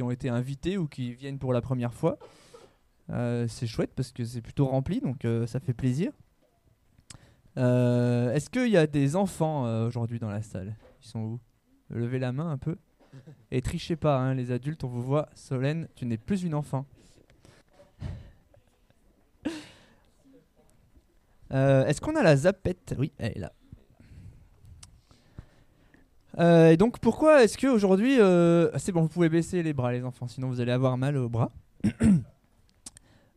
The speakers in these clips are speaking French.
qui ont été invités ou qui viennent pour la première fois. Euh, c'est chouette parce que c'est plutôt rempli, donc euh, ça fait plaisir. Euh, Est-ce qu'il y a des enfants aujourd'hui dans la salle? Ils sont où? Levez la main un peu. Et trichez pas, hein, les adultes, on vous voit. Solène, tu n'es plus une enfant. Est-ce qu'on a la zapette? Oui, elle est là. Euh, et donc pourquoi est-ce que aujourd'hui euh, c'est bon vous pouvez baisser les bras les enfants sinon vous allez avoir mal aux bras.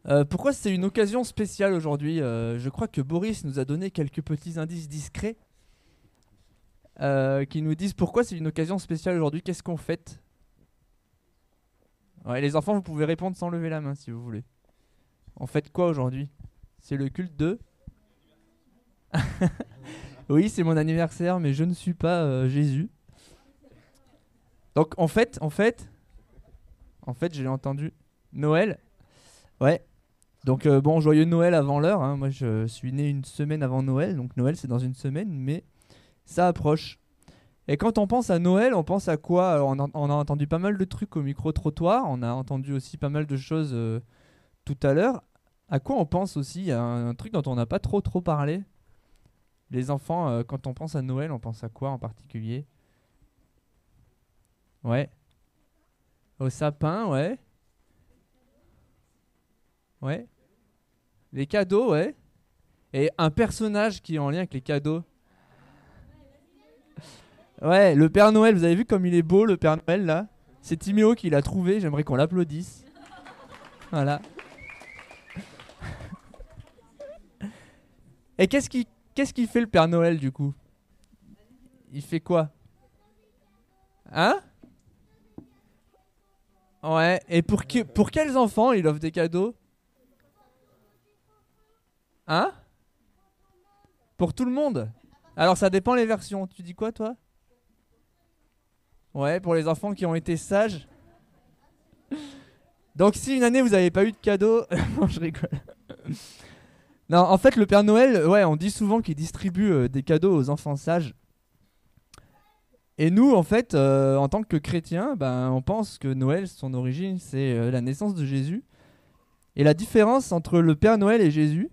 Euh, pourquoi c'est une occasion spéciale aujourd'hui Euh, je crois que Boris nous a donné quelques petits indices discrets qui nous disent pourquoi c'est une occasion spéciale aujourd'hui qu'est-ce qu'on fête? Ouais les enfants vous pouvez répondre sans lever la main si vous voulez. On fête quoi aujourd'hui? C'est le culte de? oui, c'est mon anniversaire, mais je ne suis pas euh, Jésus. Donc en fait, en fait, en fait, j'ai entendu Noël. Ouais. Donc euh, bon, joyeux Noël avant l'heure. hein. Moi, je suis né une semaine avant Noël, donc Noël c'est dans une semaine, mais ça approche. Et quand on pense à Noël, on pense à quoi? On, a, entendu pas mal de trucs au micro trottoir. On a entendu aussi pas mal de choses euh, tout à l'heure. À quoi on pense aussi? A un, un truc dont on n'a pas trop trop parlé. Les enfants, euh, quand on pense à Noël, on pense à quoi en particulier? Ouais. Au sapin, ouais. Ouais. Les cadeaux, ouais. Et un personnage qui est en lien avec les cadeaux. Ouais, le Père Noël, vous avez vu comme il est beau le Père Noël là? C'est Timéo qui l'a trouvé, j'aimerais qu'on l'applaudisse. Voilà. Et qu'est-ce qui Qu'est-ce qu'il fait le Père Noël du coup? Il fait quoi? Hein? Ouais, et pour, pour quels enfants il offre des cadeaux? Hein? Pour tout le monde? Alors ça dépend les versions. Tu dis quoi toi? Ouais, pour les enfants qui ont été sages. Donc si une année vous n'avez pas eu de cadeau, je rigole. Non, en fait, le Père Noël, ouais, on dit souvent qu'il distribue euh, des cadeaux aux enfants sages. Et nous, en fait, euh, en tant que chrétiens, ben, on pense que Noël, son origine, c'est euh, la naissance de Jésus. Et la différence entre le Père Noël et Jésus,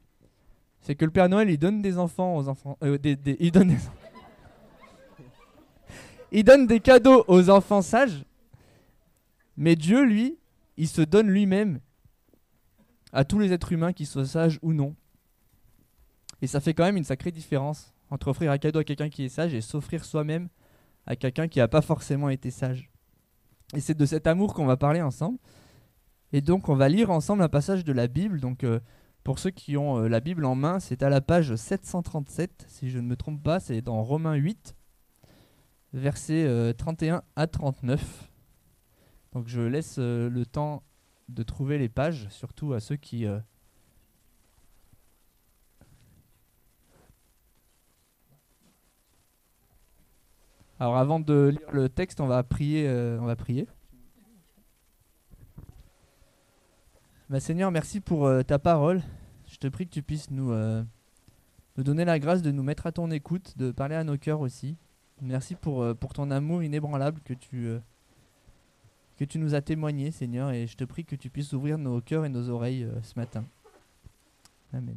c'est que le Père Noël, il donne des enfants aux enfants. des- il donne des il donne des cadeaux aux enfants sages. Mais Dieu, lui, il se donne lui-même à tous les êtres humains, qu'ils soient sages ou non. Et ça fait quand même une sacrée différence entre offrir un cadeau à quelqu'un qui est sage et s'offrir soi-même à quelqu'un qui n'a pas forcément été sage. Et c'est de cet amour qu'on va parler ensemble. Et donc on va lire ensemble un passage de la Bible. Donc euh, pour ceux qui ont euh, la Bible en main, c'est à la page 737, si je ne me trompe pas, c'est dans Romains 8, versets euh, 31 à 39. Donc je laisse euh, le temps de trouver les pages, surtout à ceux qui... Alors avant de lire le texte, on va prier. euh, on va prier. Bah, Seigneur, merci pour euh, ta parole. Je te prie que tu puisses nous, euh, nous donner la grâce de nous mettre à ton écoute, de parler à nos cœurs aussi. Merci pour, pour ton amour inébranlable que tu, que tu nous as témoigné, Seigneur. Et je te prie que tu puisses ouvrir nos cœurs et nos oreilles ce matin. Amen.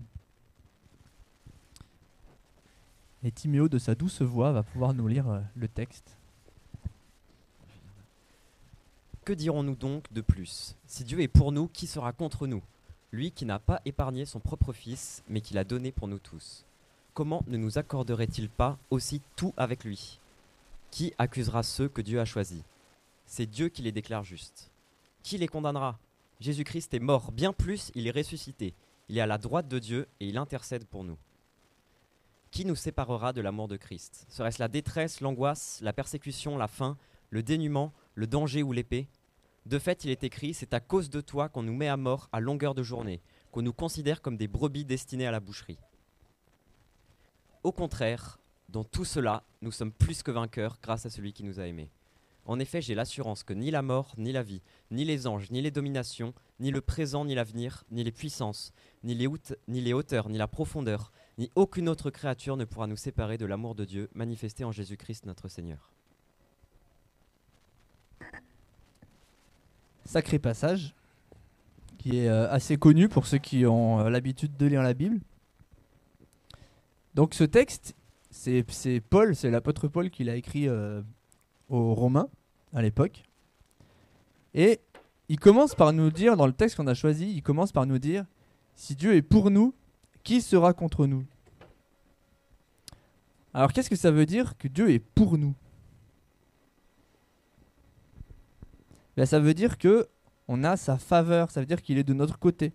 Et Timéo, de sa douce voix, va pouvoir nous lire euh, le texte. Que dirons-nous donc de plus? Si Dieu est pour nous, qui sera contre nous? Lui qui n'a pas épargné son propre Fils, mais qui l'a donné pour nous tous. Comment ne nous accorderait-il pas aussi tout avec lui? Qui accusera ceux que Dieu a choisis? C'est Dieu qui les déclare justes. Qui les condamnera? Jésus-Christ est mort, bien plus, il est ressuscité. Il est à la droite de Dieu et il intercède pour nous. Qui nous séparera de l'amour de Christ? Serait-ce la détresse, l'angoisse, la persécution, la faim, le dénuement, le danger ou l'épée? De fait, il est écrit, c'est à cause de toi qu'on nous met à mort à longueur de journée, qu'on nous considère comme des brebis destinées à la boucherie. Au contraire, dans tout cela, nous sommes plus que vainqueurs grâce à celui qui nous a aimés. En effet, j'ai l'assurance que ni la mort, ni la vie, ni les anges, ni les dominations, ni le présent, ni l'avenir, ni les puissances, ni les, ni les hauteurs, ni la profondeur, ni aucune autre créature ne pourra nous séparer de l'amour de Dieu manifesté en Jésus-Christ notre Seigneur. sacré passage qui est euh, assez connu pour ceux qui ont euh, l'habitude de lire la Bible. Donc ce texte, c'est c'est Paul, c'est l'apôtre Paul qui l'a écrit euh, aux Romains à l'époque. Et il commence par nous dire, dans le texte qu'on a choisi, il commence par nous dire, si Dieu est pour nous, qui sera contre nous? Alors qu'est-ce que ça veut dire que Dieu est pour nous? Ben, Ça veut dire que on a sa faveur, ça veut dire qu'il est de notre côté.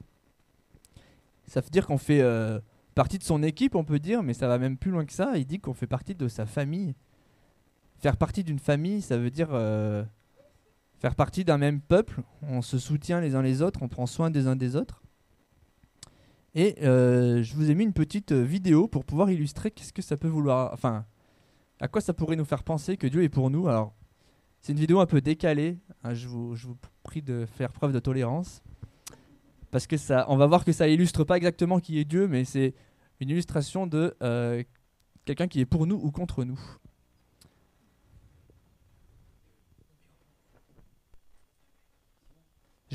Ça veut dire qu'on fait euh, partie de son équipe, on peut dire, mais ça va même plus loin que ça. Il dit qu'on fait partie de sa famille. Faire partie d'une famille, ça veut dire euh, faire partie d'un même peuple. On se soutient les uns les autres, on prend soin des uns des autres. Et euh, je vous ai mis une petite euh, vidéo pour pouvoir illustrer qu'est-ce que ça peut vouloir. Enfin, à quoi ça pourrait nous faire penser que Dieu est pour nous. Alors, c'est une vidéo un peu décalée. hein, je, vous, je vous prie de faire preuve de tolérance. Parce que ça, on va voir que ça illustre pas exactement qui est Dieu, mais c'est une illustration de quelqu'un qui est pour nous ou contre nous.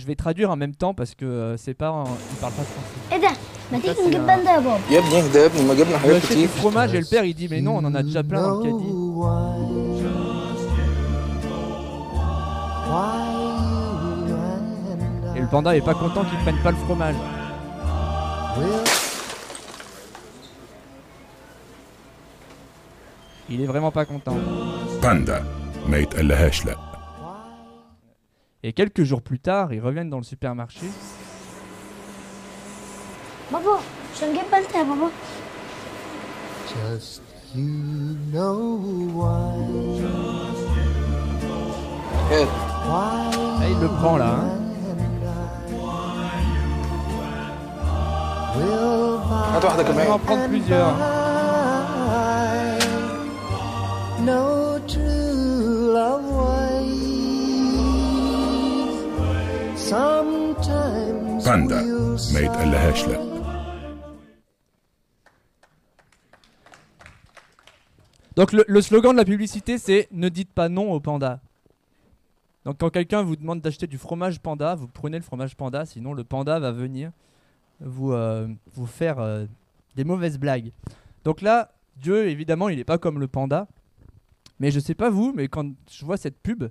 Je vais traduire en même temps parce que euh, c'est pas, un- il parle pas français. ايه ده ما ده تيجي نجيب سيارة. باندا يا بابا يا ابني اهدى يا ابني ما جبنا On حاجات achète كتير du fromage et le père il dit mais non on en a déjà plein dans le caddie. Et le panda est pas content qu'ils prennent pas le fromage. Il est vraiment pas content. باندا ما يتقلهاش لا et quelques jours plus tard, ils reviennent dans le supermarché. Maman, je ne gagne pas le temps, maman. Just you know là, ah, il le prend là. Hein. On va en prendre plusieurs. باندا we'll ما يتقلهاش لا Donc le, le slogan de la publicité c'est ne dites pas non au panda. Donc quand quelqu'un vous demande d'acheter du fromage panda, vous prenez le fromage panda, sinon le panda va venir vous, euh, vous faire euh, des mauvaises blagues. Donc là, Dieu évidemment il n'est pas comme le panda. Mais je sais pas vous, mais quand je vois cette pub,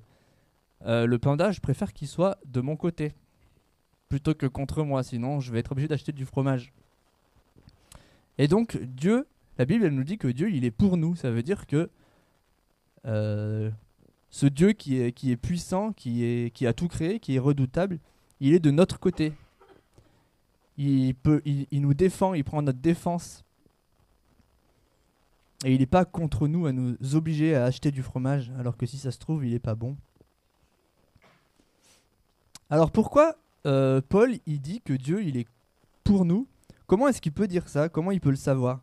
euh, le panda je préfère qu'il soit de mon côté. Plutôt que contre moi, sinon je vais être obligé d'acheter du fromage. Et donc Dieu la Bible, elle nous dit que Dieu, il est pour nous. Ça veut dire que euh, ce Dieu qui est, qui est puissant, qui, est, qui a tout créé, qui est redoutable, il est de notre côté. Il, peut, il, il nous défend, il prend notre défense. Et il n'est pas contre nous à nous obliger à acheter du fromage, alors que si ça se trouve, il n'est pas bon. Alors pourquoi euh, Paul, il dit que Dieu, il est pour nous Comment est-ce qu'il peut dire ça? Comment il peut le savoir?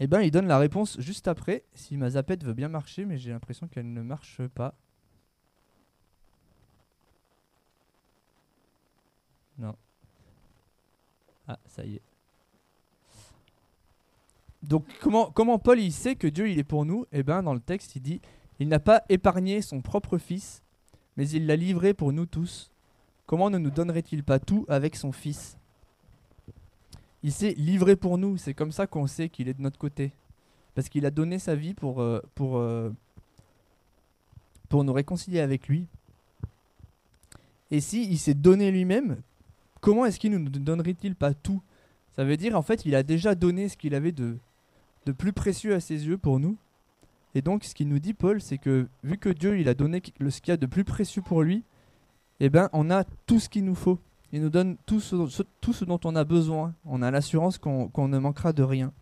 Eh ben, il donne la réponse juste après, si ma zapette veut bien marcher, mais j'ai l'impression qu'elle ne marche pas. Non. Ah, ça y est. Donc, comment, comment Paul il sait que Dieu il est pour nous? Eh ben, dans le texte, il dit Il n'a pas épargné son propre fils, mais il l'a livré pour nous tous. Comment ne nous donnerait-il pas tout avec son fils? Il s'est livré pour nous. C'est comme ça qu'on sait qu'il est de notre côté. Parce qu'il a donné sa vie pour, euh, euh, nous réconcilier avec lui. Et si il s'est donné lui-même, comment est-ce qu'il ne nous donnerait-il pas tout? Ça veut dire en fait il a déjà donné ce qu'il avait de, plus précieux à ses yeux pour nous. Et donc ce qu'il nous dit Paul, c'est que vu que Dieu il a donné ce qu'il y a de plus précieux pour lui, eh ben on a tout ce qu'il nous faut. Il nous donne tout ce, dont on a besoin. On a l'assurance qu'on qu'on ne manquera de rien.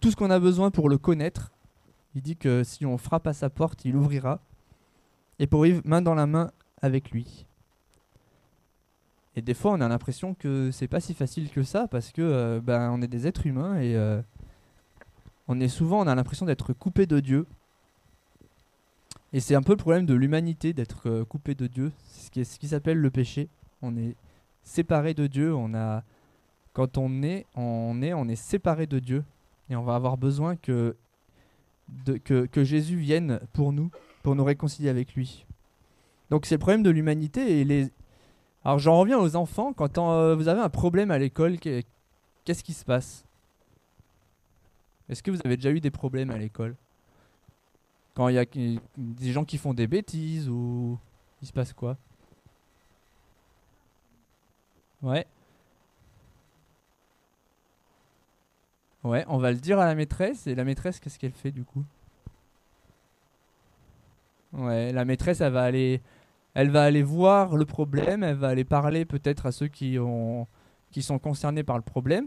Tout ce qu'on a besoin pour le connaître. Il dit que si on frappe à sa porte, il ouvrira. Et pour vivre main dans la main avec lui. Et des fois, on a l'impression que c'est pas si facile que ça parce que euh, ben, on est des êtres humains et euh, on est souvent, on a l'impression d'être coupé de Dieu. Et c'est un peu le problème de l'humanité d'être euh, coupé de Dieu. C'est ce qui, s'appelle le péché. On est séparé de Dieu. On a, quand on est, on est, on est séparé de Dieu. Et on va avoir besoin que, de, que, Jésus vienne pour nous, pour nous réconcilier avec lui. Donc c'est le problème de l'humanité et les. Alors j'en reviens aux enfants. Quand euh, vous avez un problème à l'école, qu'est- qu'est-ce qui se passe? Est-ce que vous avez déjà eu des problèmes à l'école? Quand il y a des gens qui font des bêtises ou il se passe quoi? Ouais. Ouais, on va le dire à la maîtresse et la maîtresse qu'est-ce qu'elle fait du coup? Ouais, la maîtresse elle va aller elle va aller voir le problème, elle va aller parler peut-être à ceux qui ont qui sont concernés par le problème.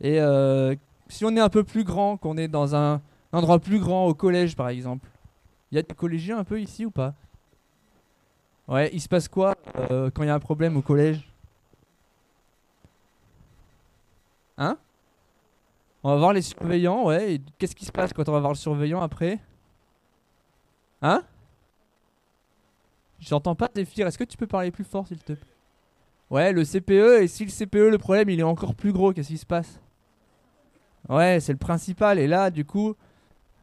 Et euh, si on est un peu plus grand, qu'on est dans un endroit plus grand au collège par exemple, il y a des collégiens un peu ici ou pas? Ouais, il se passe quoi euh, quand il y a un problème au collège? Hein? On va voir les surveillants, ouais. Qu'est-ce qui se passe quand on va voir le surveillant après? Hein? J'entends pas Zéphyr. Est-ce que tu peux parler plus fort s'il te plaît? Ouais, le CPE. Et si le CPE, le problème, il est encore plus gros, qu'est-ce qui se passe? Ouais, c'est le principal. Et là, du coup,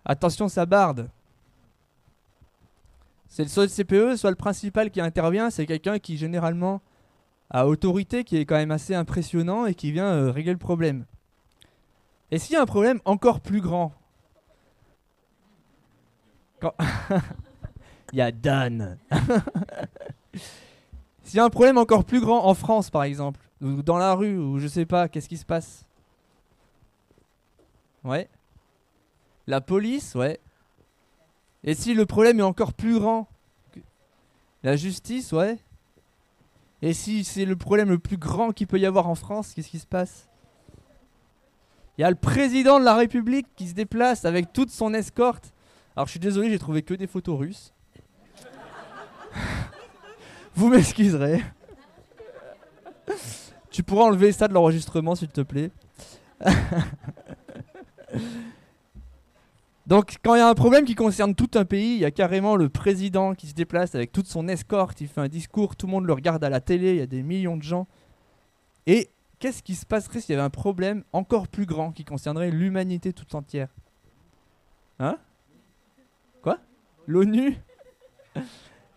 attention, ça barde. C'est soit le CPE, soit le principal qui intervient. C'est quelqu'un qui, généralement, a autorité, qui est quand même assez impressionnant et qui vient euh, régler le problème. Et s'il y a un problème encore plus grand Il y a Dan. S'il y a un problème encore plus grand en France, par exemple, ou dans la rue, ou je sais pas, qu'est-ce qui se passe? Ouais. La police, ouais. Et si le problème est encore plus grand La justice, ouais. Et si c'est le problème le plus grand qu'il peut y avoir en France, qu'est-ce qui se passe? Il y a le président de la République qui se déplace avec toute son escorte. Alors je suis désolé, j'ai trouvé que des photos russes. Vous m'excuserez. Tu pourras enlever ça de l'enregistrement, s'il te plaît. Donc, quand il y a un problème qui concerne tout un pays, il y a carrément le président qui se déplace avec toute son escorte, il fait un discours, tout le monde le regarde à la télé, il y a des millions de gens. Et qu'est-ce qui se passerait s'il y avait un problème encore plus grand qui concernerait l'humanité toute entière? Hein? Quoi? L'ONU?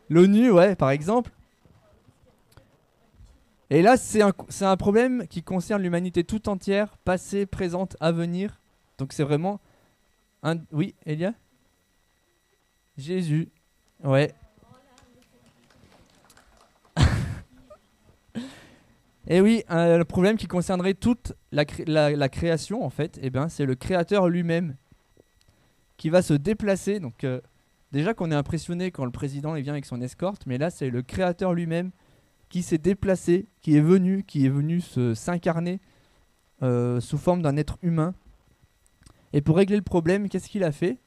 L'ONU, ouais, par exemple. Et là, c'est un, problème qui concerne l'humanité toute entière, passée, présente, à venir. Donc c'est vraiment un... Oui, Elia? Jésus. Ouais. Et oui, un- le problème qui concernerait toute la, la- création, en fait, eh ben, c'est le créateur lui-même qui va se déplacer. Donc, euh, déjà qu'on est impressionné quand le président vient avec son escorte, mais là, c'est le créateur lui-même qui s'est déplacé, qui est venu, qui est venu s'incarner euh, sous forme d'un être humain. Et pour régler le problème, qu'est-ce qu'il a fait?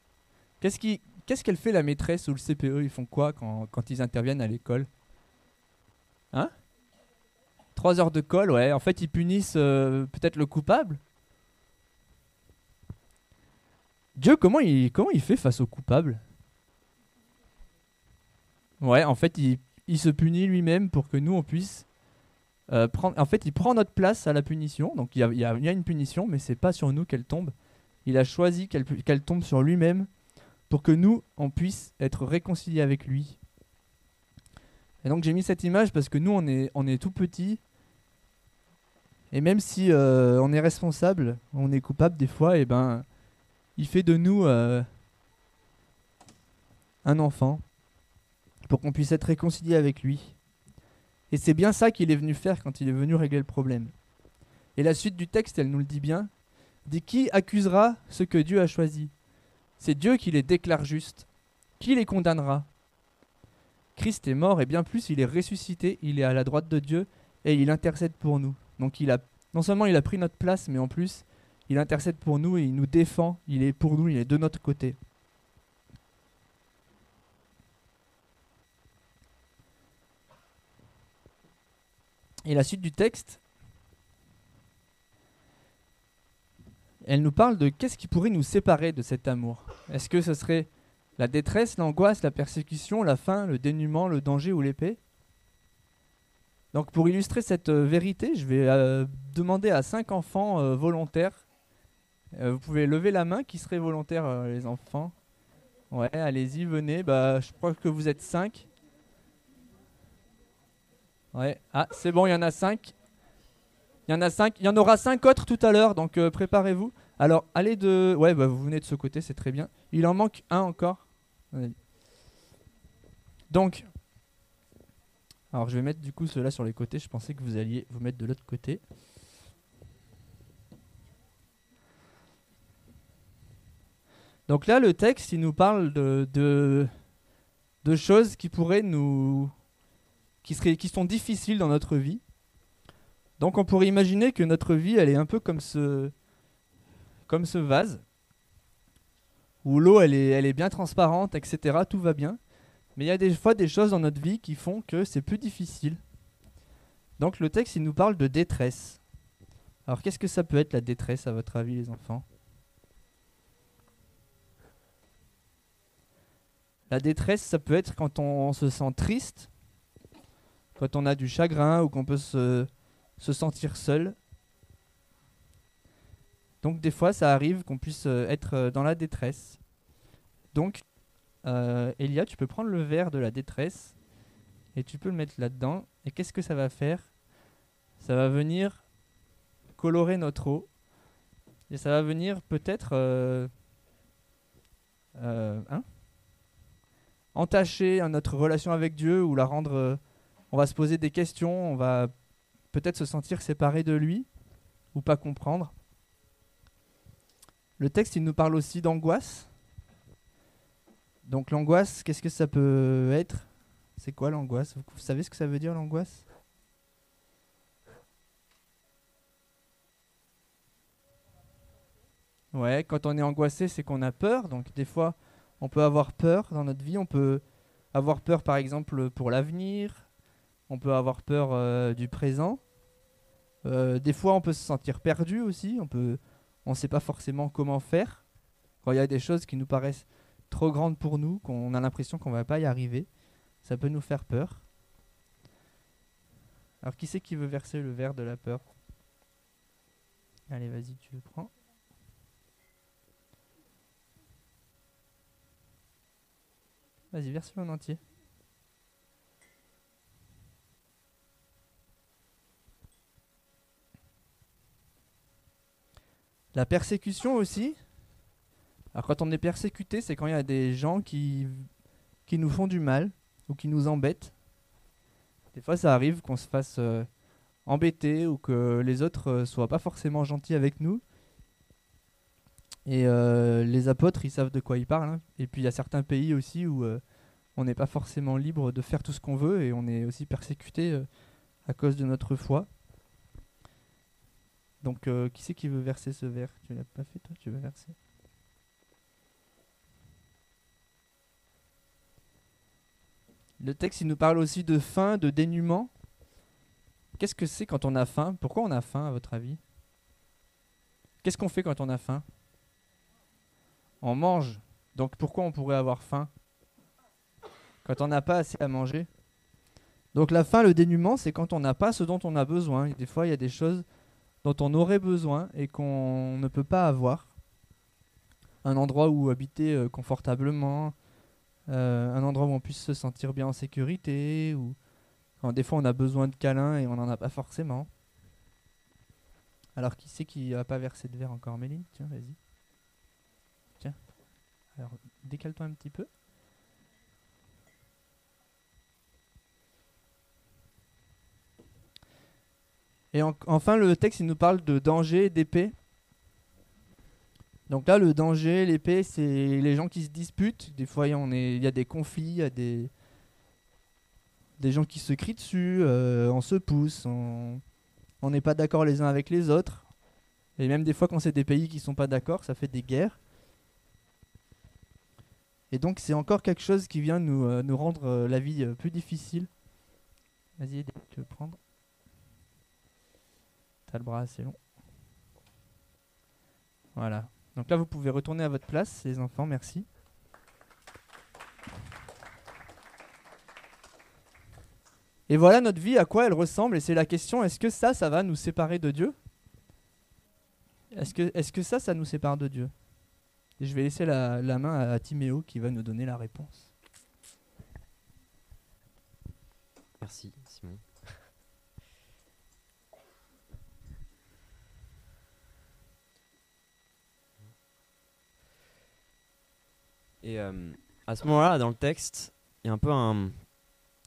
Qu'est-ce qu'elle fait la maîtresse ou le CPE Ils font quoi quand, quand ils interviennent à l'école? Hein? Trois heures de colle, ouais. En fait, ils punissent euh, peut-être le coupable? Dieu, comment il, comment il fait face au coupable? Ouais, en fait, il, il se punit lui-même pour que nous, on puisse euh, prendre... En fait, il prend notre place à la punition. Donc, il y a, y a une punition, mais c'est pas sur nous qu'elle tombe. Il a choisi qu'elle tombe sur lui-même pour que nous, on puisse être réconciliés avec lui. Et donc, j'ai mis cette image parce que nous, on est, tout petit. Et même si euh, on est responsable, on est coupable des fois, et ben, il fait de nous euh, un enfant pour qu'on puisse être réconcilié avec lui. Et c'est bien ça qu'il est venu faire quand il est venu régler le problème. Et la suite du texte, elle nous le dit bien. Dit qui accusera ce que Dieu a choisi? C'est Dieu qui les déclare justes. Qui les condamnera? Christ est mort et bien plus, il est ressuscité, il est à la droite de Dieu et il intercède pour nous. Donc il a non seulement il a pris notre place, mais en plus il intercède pour nous et il nous défend, il est pour nous, il est de notre côté. Et la suite du texte, elle nous parle de qu'est-ce qui pourrait nous séparer de cet amour. Est-ce que ce serait la détresse, l'angoisse, la persécution, la faim, le dénuement, le danger ou l'épée? Donc pour illustrer cette euh, vérité, je vais euh, demander à cinq enfants euh, volontaires. Vous pouvez lever la main qui serait volontaire, les enfants? Ouais, allez-y, venez. Bah, je crois que vous êtes cinq. Ouais. Ah, c'est bon, il y en a 5. Il y en a 5. Il y en aura 5 autres tout à l'heure, donc euh, préparez-vous. Alors, allez de. Ouais, bah, vous venez de ce côté, c'est très bien. Il en manque un encore. Donc. Alors, je vais mettre du coup ceux-là sur les côtés. Je pensais que vous alliez vous mettre de l'autre côté. Donc là, le texte, il nous parle de, de, de choses qui pourraient nous. Qui, seraient, qui sont difficiles dans notre vie. Donc on pourrait imaginer que notre vie, elle est un peu comme ce, vase, où l'eau, elle est, elle est bien transparente, etc. Tout va bien. Mais il y a des fois des choses dans notre vie qui font que c'est plus difficile. Donc le texte, il nous parle de détresse. Alors qu'est-ce que ça peut être la détresse à votre avis, les enfants? La détresse, ça peut être quand on se sent triste, quand on a du chagrin ou qu'on peut se, se sentir seul. Donc des fois, ça arrive qu'on puisse euh, être euh, dans la détresse. Donc, euh, Elia, tu peux prendre le verre de la détresse et tu peux le mettre là-dedans. Et qu'est-ce que ça va faire? Ça va venir colorer notre eau. Et ça va venir peut-être... hein? Entacher hein, notre relation avec Dieu ou la rendre... on va se poser des questions, on va peut-être se sentir séparé de lui ou pas comprendre. Le texte, il nous parle aussi d'angoisse. Donc l'angoisse, qu'est-ce que ça peut être? C'est quoi l'angoisse? Vous, savez ce que ça veut dire l'angoisse? Ouais, quand on est angoissé, c'est qu'on a peur. Donc des fois, on peut avoir peur dans notre vie. On peut avoir peur, par exemple, pour l'avenir. On peut avoir peur euh, du présent. Euh, des fois, on peut se sentir perdu aussi. On peut, on ne sait pas forcément comment faire. Quand il y a des choses qui nous paraissent trop grandes pour nous, qu'on a l'impression qu'on va pas y arriver, ça peut nous faire peur. Alors, qui c'est qui veut verser le verre de la peur? Allez, vas-y, tu le prends. Vas-y, verse-le en entier. La persécution aussi. Alors quand on est persécuté, c'est quand il y a des gens qui, nous font du mal ou qui nous embêtent. Des fois, ça arrive qu'on se fasse euh, embêter ou que les autres euh, soient pas forcément gentils avec nous. Et euh, les apôtres, ils savent de quoi ils parlent. hein. Et puis il y a certains pays aussi où euh, on n'est pas forcément libre de faire tout ce qu'on veut et on est aussi persécuté à cause de notre foi. Donc, euh, qui c'est qui veut verser ce verre? Tu l'as pas fait, toi? Tu veux verser? Le texte, il nous parle aussi de faim, de dénuement. Qu'est-ce que c'est quand on a faim? Pourquoi on a faim, à votre avis? Qu'est-ce qu'on fait quand on a faim? On mange. Donc, pourquoi on pourrait avoir faim? Quand on n'a pas assez à manger. Donc, la faim, le dénuement, c'est quand on n'a pas ce dont on a besoin. Et des fois, il y a des choses dont on aurait besoin et qu'on ne peut pas avoir. Un endroit où habiter euh, confortablement, euh, un endroit où on puisse se sentir bien en sécurité, ou quand des fois on a besoin de câlins et on n'en a pas forcément. Alors qui c'est qui a pas versé de verre encore Méline? Tiens, vas-y. Tiens. Alors décale-toi un petit peu. Et en- enfin, le texte, il nous parle de danger, d'épée. Donc là, le danger, l'épée, c'est les gens qui se disputent. Des fois, il y, a des conflits, il y a des, des gens qui se crient dessus, euh, on se pousse, on n'est pas d'accord les uns avec les autres. Et même des fois, quand c'est des pays qui sont pas d'accord, ça fait des guerres. Et donc, c'est encore quelque chose qui vient nous, euh, rendre euh, la vie plus difficile. Vas-y, tu veux prendre? Le bras assez long. Voilà. Donc là, vous pouvez retourner à votre place, les enfants, merci. Et voilà notre vie, à quoi elle ressemble, et c'est la question, est-ce que ça, ça va nous séparer de Dieu? Est-ce que, est que ça, ça nous sépare de Dieu? Et je vais laisser la, main à Timéo qui va nous donner la réponse. Merci, Et euh, à ce moment-là, dans le texte, il y a un peu un-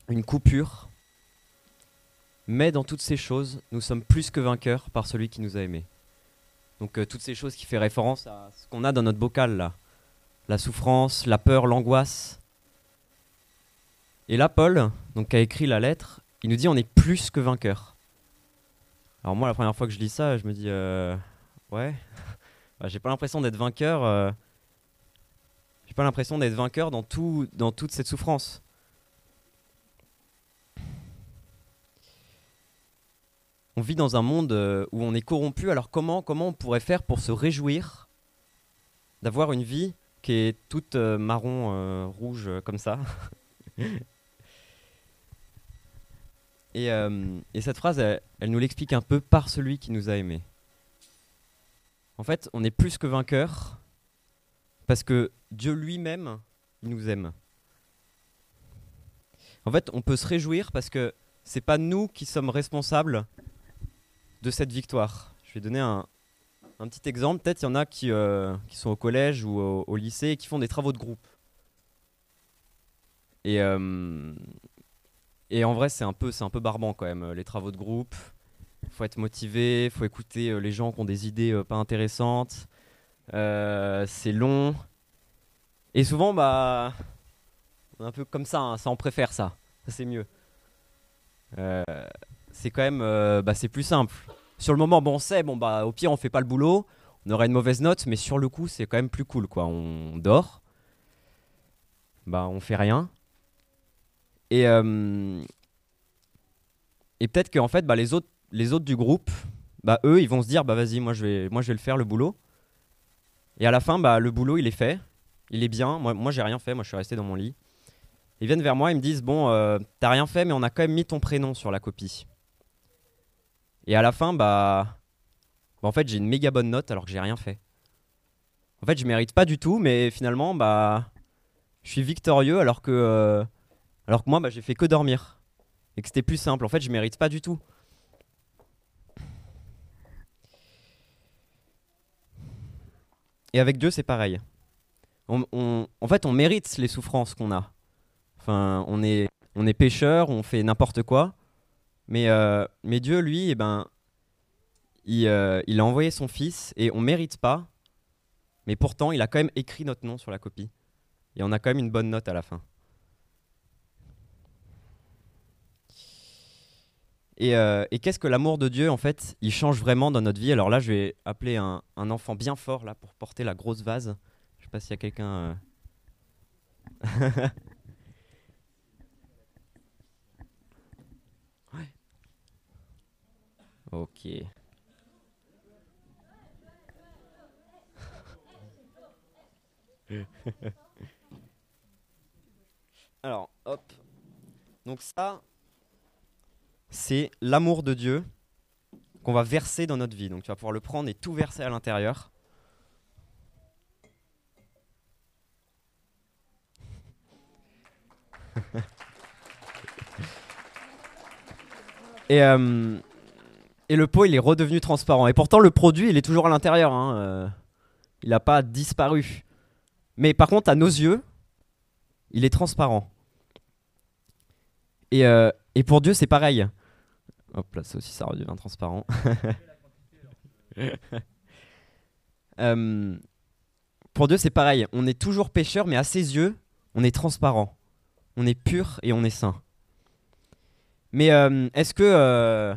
une coupure. Mais dans toutes ces choses, nous sommes plus que vainqueurs par celui qui nous a aimés. Donc euh, toutes ces choses qui fait référence à ce qu'on a dans notre bocal là. La souffrance, la peur, l'angoisse. Et là, Paul, donc, qui a écrit la lettre, il nous dit on est plus que vainqueurs. Alors moi, la première fois que je lis ça, je me dis, euh, ouais, Bah, j'ai pas l'impression d'être vainqueur. euh, pas l'impression d'être vainqueur dans, tout, dans toute cette souffrance. On vit dans un monde euh, où on est corrompu, alors comment, comment on pourrait faire pour se réjouir d'avoir une vie qui est toute euh, marron, euh, rouge, comme ça et, et cette phrase, elle nous l'explique un peu par celui qui nous a aimés. En fait, on est plus que vainqueur parce que Dieu lui-même il nous aime. En fait, on peut se réjouir parce que c'est pas nous qui sommes responsables de cette victoire. Je vais donner un, un petit exemple. Peut-être il y en a qui, euh, qui sont au collège ou au, lycée et qui font des travaux de groupe. Et, euh, et en vrai, c'est un peu, un peu barbant quand même, euh, les travaux de groupe. faut être motivé, faut écouter les gens qui ont des idées pas intéressantes. Euh, c'est long. Et souvent, bah, un peu comme ça, hein, ça on préfère ça. C'est mieux. Euh, c'est quand même, euh, bah, c'est plus simple. Sur le moment, bon, on sait, bon, bah, au pire, on fait pas le boulot, on aurait une mauvaise note, mais sur le coup, c'est quand même plus cool, quoi. On dort, bah, on fait rien. Et, et peut-être qu'en fait, bah, les, autres, les autres du groupe, bah, eux, ils vont se dire, bah, vas-y, moi, moi, je vais le faire, le boulot. Et à la fin, bah, le boulot, il est fait, il est bien. Moi, moi j'ai rien fait, moi, je suis resté dans mon lit. Ils viennent vers moi, ils me disent, bon, euh, t'as rien fait, mais on a quand même mis ton prénom sur la copie. Et à la fin, bah, bah, en fait, j'ai une méga bonne note alors que j'ai rien fait. En fait, je mérite pas du tout, mais finalement, bah, je suis victorieux alors que, euh, alors que moi, bah, j'ai fait que dormir et que c'était plus simple. En fait, je mérite pas du tout. Et avec Dieu, c'est pareil. On- en fait, on mérite les souffrances qu'on a. Enfin, on est, on est pécheur, on fait n'importe quoi. Mais, euh, mais Dieu, lui, eh ben, il, euh, il a envoyé son fils et on mérite pas. Mais pourtant, il a quand même écrit notre nom sur la copie. Et on a quand même une bonne note à la fin. Et, euh, et qu'est-ce que l'amour de Dieu, en fait, il change vraiment dans notre vie? Alors là, je vais appeler un, enfant bien fort là pour porter la grosse vase. Je sais pas s'il y a quelqu'un. euh. ouais. Ok. Alors, hop. Donc ça, c'est l'amour de Dieu qu'on va verser dans notre vie. Donc tu vas pouvoir le prendre et tout verser à l'intérieur. et, euh, et le pot, il est redevenu transparent. Et pourtant, le produit, il est toujours à l'intérieur. hein, euh, il n'a pas disparu. Mais par contre, à nos yeux, il est transparent. Et, euh, et pour Dieu, c'est pareil. Hop là, ça aussi, ça redevient transparent. Euh, pour Dieu, c'est pareil. On est toujours pécheur, mais à ses yeux, on est transparent. On est pur et on est saint. Mais euh, est-ce que, euh,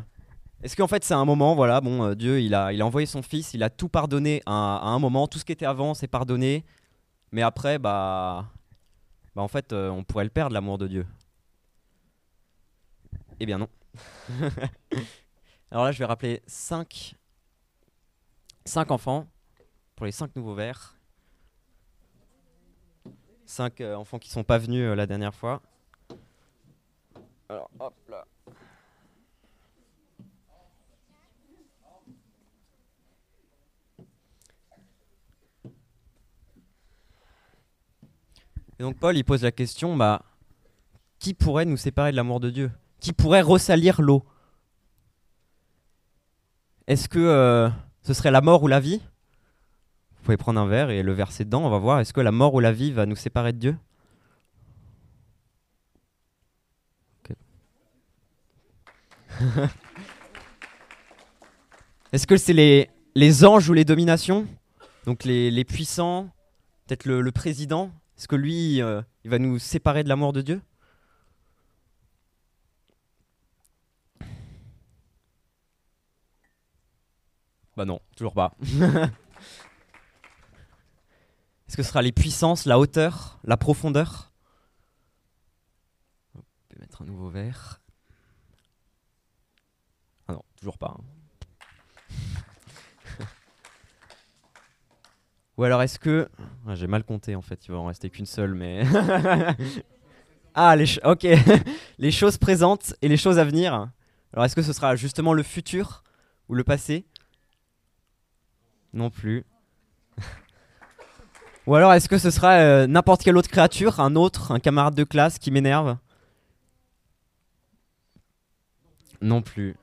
est-ce qu'en fait, c'est un moment, voilà, bon, Dieu, il a, il a envoyé son fils, il a tout pardonné à, à un moment, tout ce qui était avant, c'est pardonné. Mais après, bah, bah en fait, on pourrait le perdre, l'amour de Dieu. Eh bien non. Alors là, je vais rappeler 5 cinq enfants pour les 5 nouveaux vers. 5 enfants qui sont pas venus euh, la dernière fois. Alors, hop là. Donc Paul, il pose la question, bah, qui pourrait nous séparer de l'amour de Dieu? Qui pourrait ressalir l'eau. Est-ce que euh, ce serait la mort ou la vie? Vous pouvez prendre un verre et le verser dedans. On va voir. Est-ce que la mort ou la vie va nous séparer de Dieu? Est-ce que c'est les, les anges ou les dominations? Donc les, les puissants, peut-être le, le président? Est-ce que lui, euh, il va nous séparer de l'amour de Dieu? Bah non, toujours pas. Est-ce que ce sera les puissances, la hauteur, la profondeur? On peut mettre un nouveau verre. Ah non, toujours pas. hein. Ou alors est-ce que... Ah, J'ai mal compté en fait, il va en rester qu'une seule, mais... ah, les ok. les choses présentes et les choses à venir. Alors est-ce que ce sera justement le futur ou le passé? Non plus. Ou alors est-ce que ce sera euh, n'importe quelle autre créature, un autre, un camarade de classe qui m'énerve? Non plus.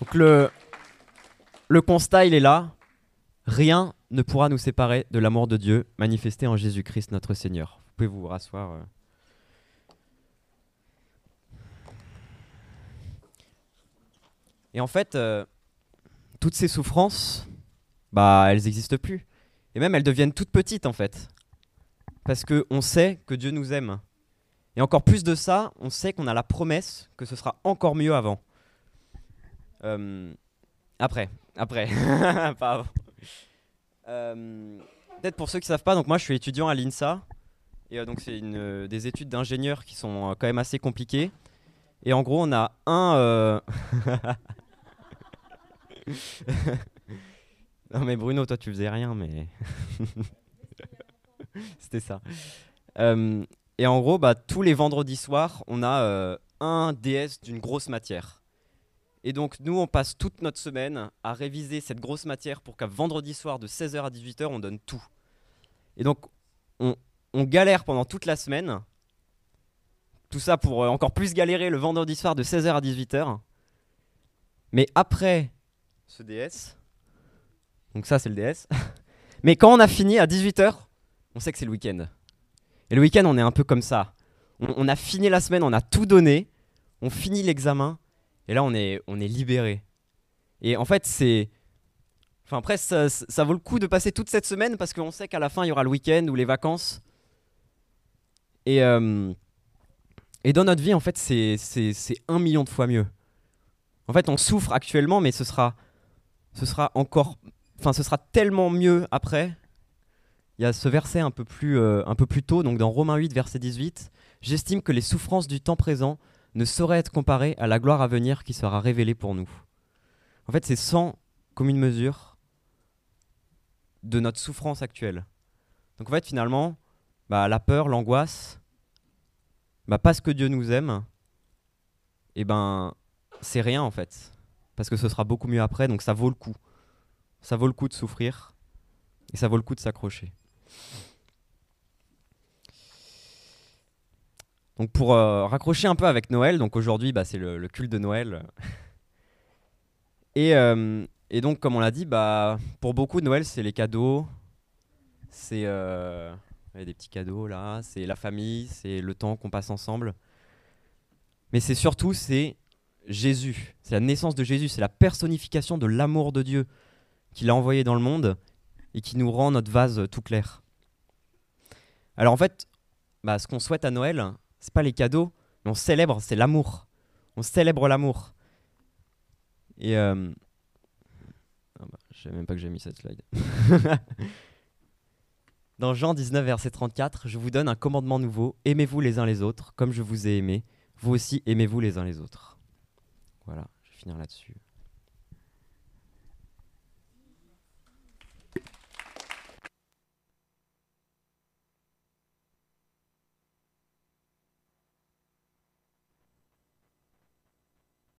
Donc le, le constat, il est là. Rien ne pourra nous séparer de l'amour de Dieu manifesté en Jésus-Christ notre Seigneur. Vous pouvez vous rasseoir. euh. Et en fait, euh, toutes ces souffrances, bah, elles n'existent plus. Et même, elles deviennent toutes petites, en fait. Parce que on sait que Dieu nous aime. Et encore plus de ça, on sait qu'on a la promesse que ce sera encore mieux avant. Euh, après, après, pas avant. Euh, Peut-être pour ceux qui ne savent pas, donc moi je suis étudiant à l'INSA. Et euh, donc c'est des études d'ingénieur qui sont quand même assez compliquées. Et en gros, on a un. non mais Bruno, toi tu faisais rien, mais c'était ça. Euh, et en gros, bah, tous les vendredis soirs, on a euh, un DS d'une grosse matière. Et donc nous, on passe toute notre semaine à réviser cette grosse matière pour qu'à vendredi soir de 16h à 18h, on donne tout. Et donc on, on galère pendant toute la semaine. Tout ça pour euh, encore plus galérer le vendredi soir de 16h à 18h. Mais après ce DS, donc ça c'est le DS, mais quand on a fini à 18h, on sait que c'est le week-end. Et le week-end, on est un peu comme ça. On, a fini la semaine, on a tout donné, on finit l'examen, et là on est, on est libéré. Et en fait, c'est. Enfin, après, ça, ça vaut le coup de passer toute cette semaine parce qu'on sait qu'à la fin, il y aura le week-end ou les vacances. Et, euh, et dans notre vie, en fait, c'est un million de fois mieux. En fait, on souffre actuellement, mais ce sera, ce sera encore. Enfin, ce sera tellement mieux après. Il y a ce verset un peu plus, euh, un peu plus tôt, donc dans Romains 8, verset 18. J'estime que les souffrances du temps présent ne sauraient être comparées à la gloire à venir qui sera révélée pour nous. En fait, c'est sans commune mesure de notre souffrance actuelle. Donc en fait, finalement, bah, la peur, l'angoisse, bah, parce que Dieu nous aime, et ben, c'est rien en fait. Parce que ce sera beaucoup mieux après, donc ça vaut le coup. Ça vaut le coup de souffrir, et ça vaut le coup de s'accrocher. Donc pour euh, raccrocher un peu avec Noël, donc aujourd'hui bah, c'est le, culte de Noël. Et, euh, et donc comme on l'a dit, bah, pour beaucoup Noël c'est les cadeaux, c'est euh, des petits cadeaux là, c'est la famille, c'est le temps qu'on passe ensemble. Mais c'est surtout c'est Jésus, c'est la naissance de Jésus, c'est la personnification de l'amour de Dieu qu'il a envoyé dans le monde et qui nous rend notre vase tout clair. Alors en fait, bah, ce qu'on souhaite à Noël, c'est pas les cadeaux, mais on célèbre, c'est l'amour. On célèbre l'amour. Et euh... ah bah, même pas que j'ai mis cette slide. Dans Jean 19, verset 34, je vous donne un commandement nouveau aimez-vous les uns les autres, comme je vous ai aimé. Vous aussi aimez-vous les uns les autres. Voilà, je vais finir là-dessus.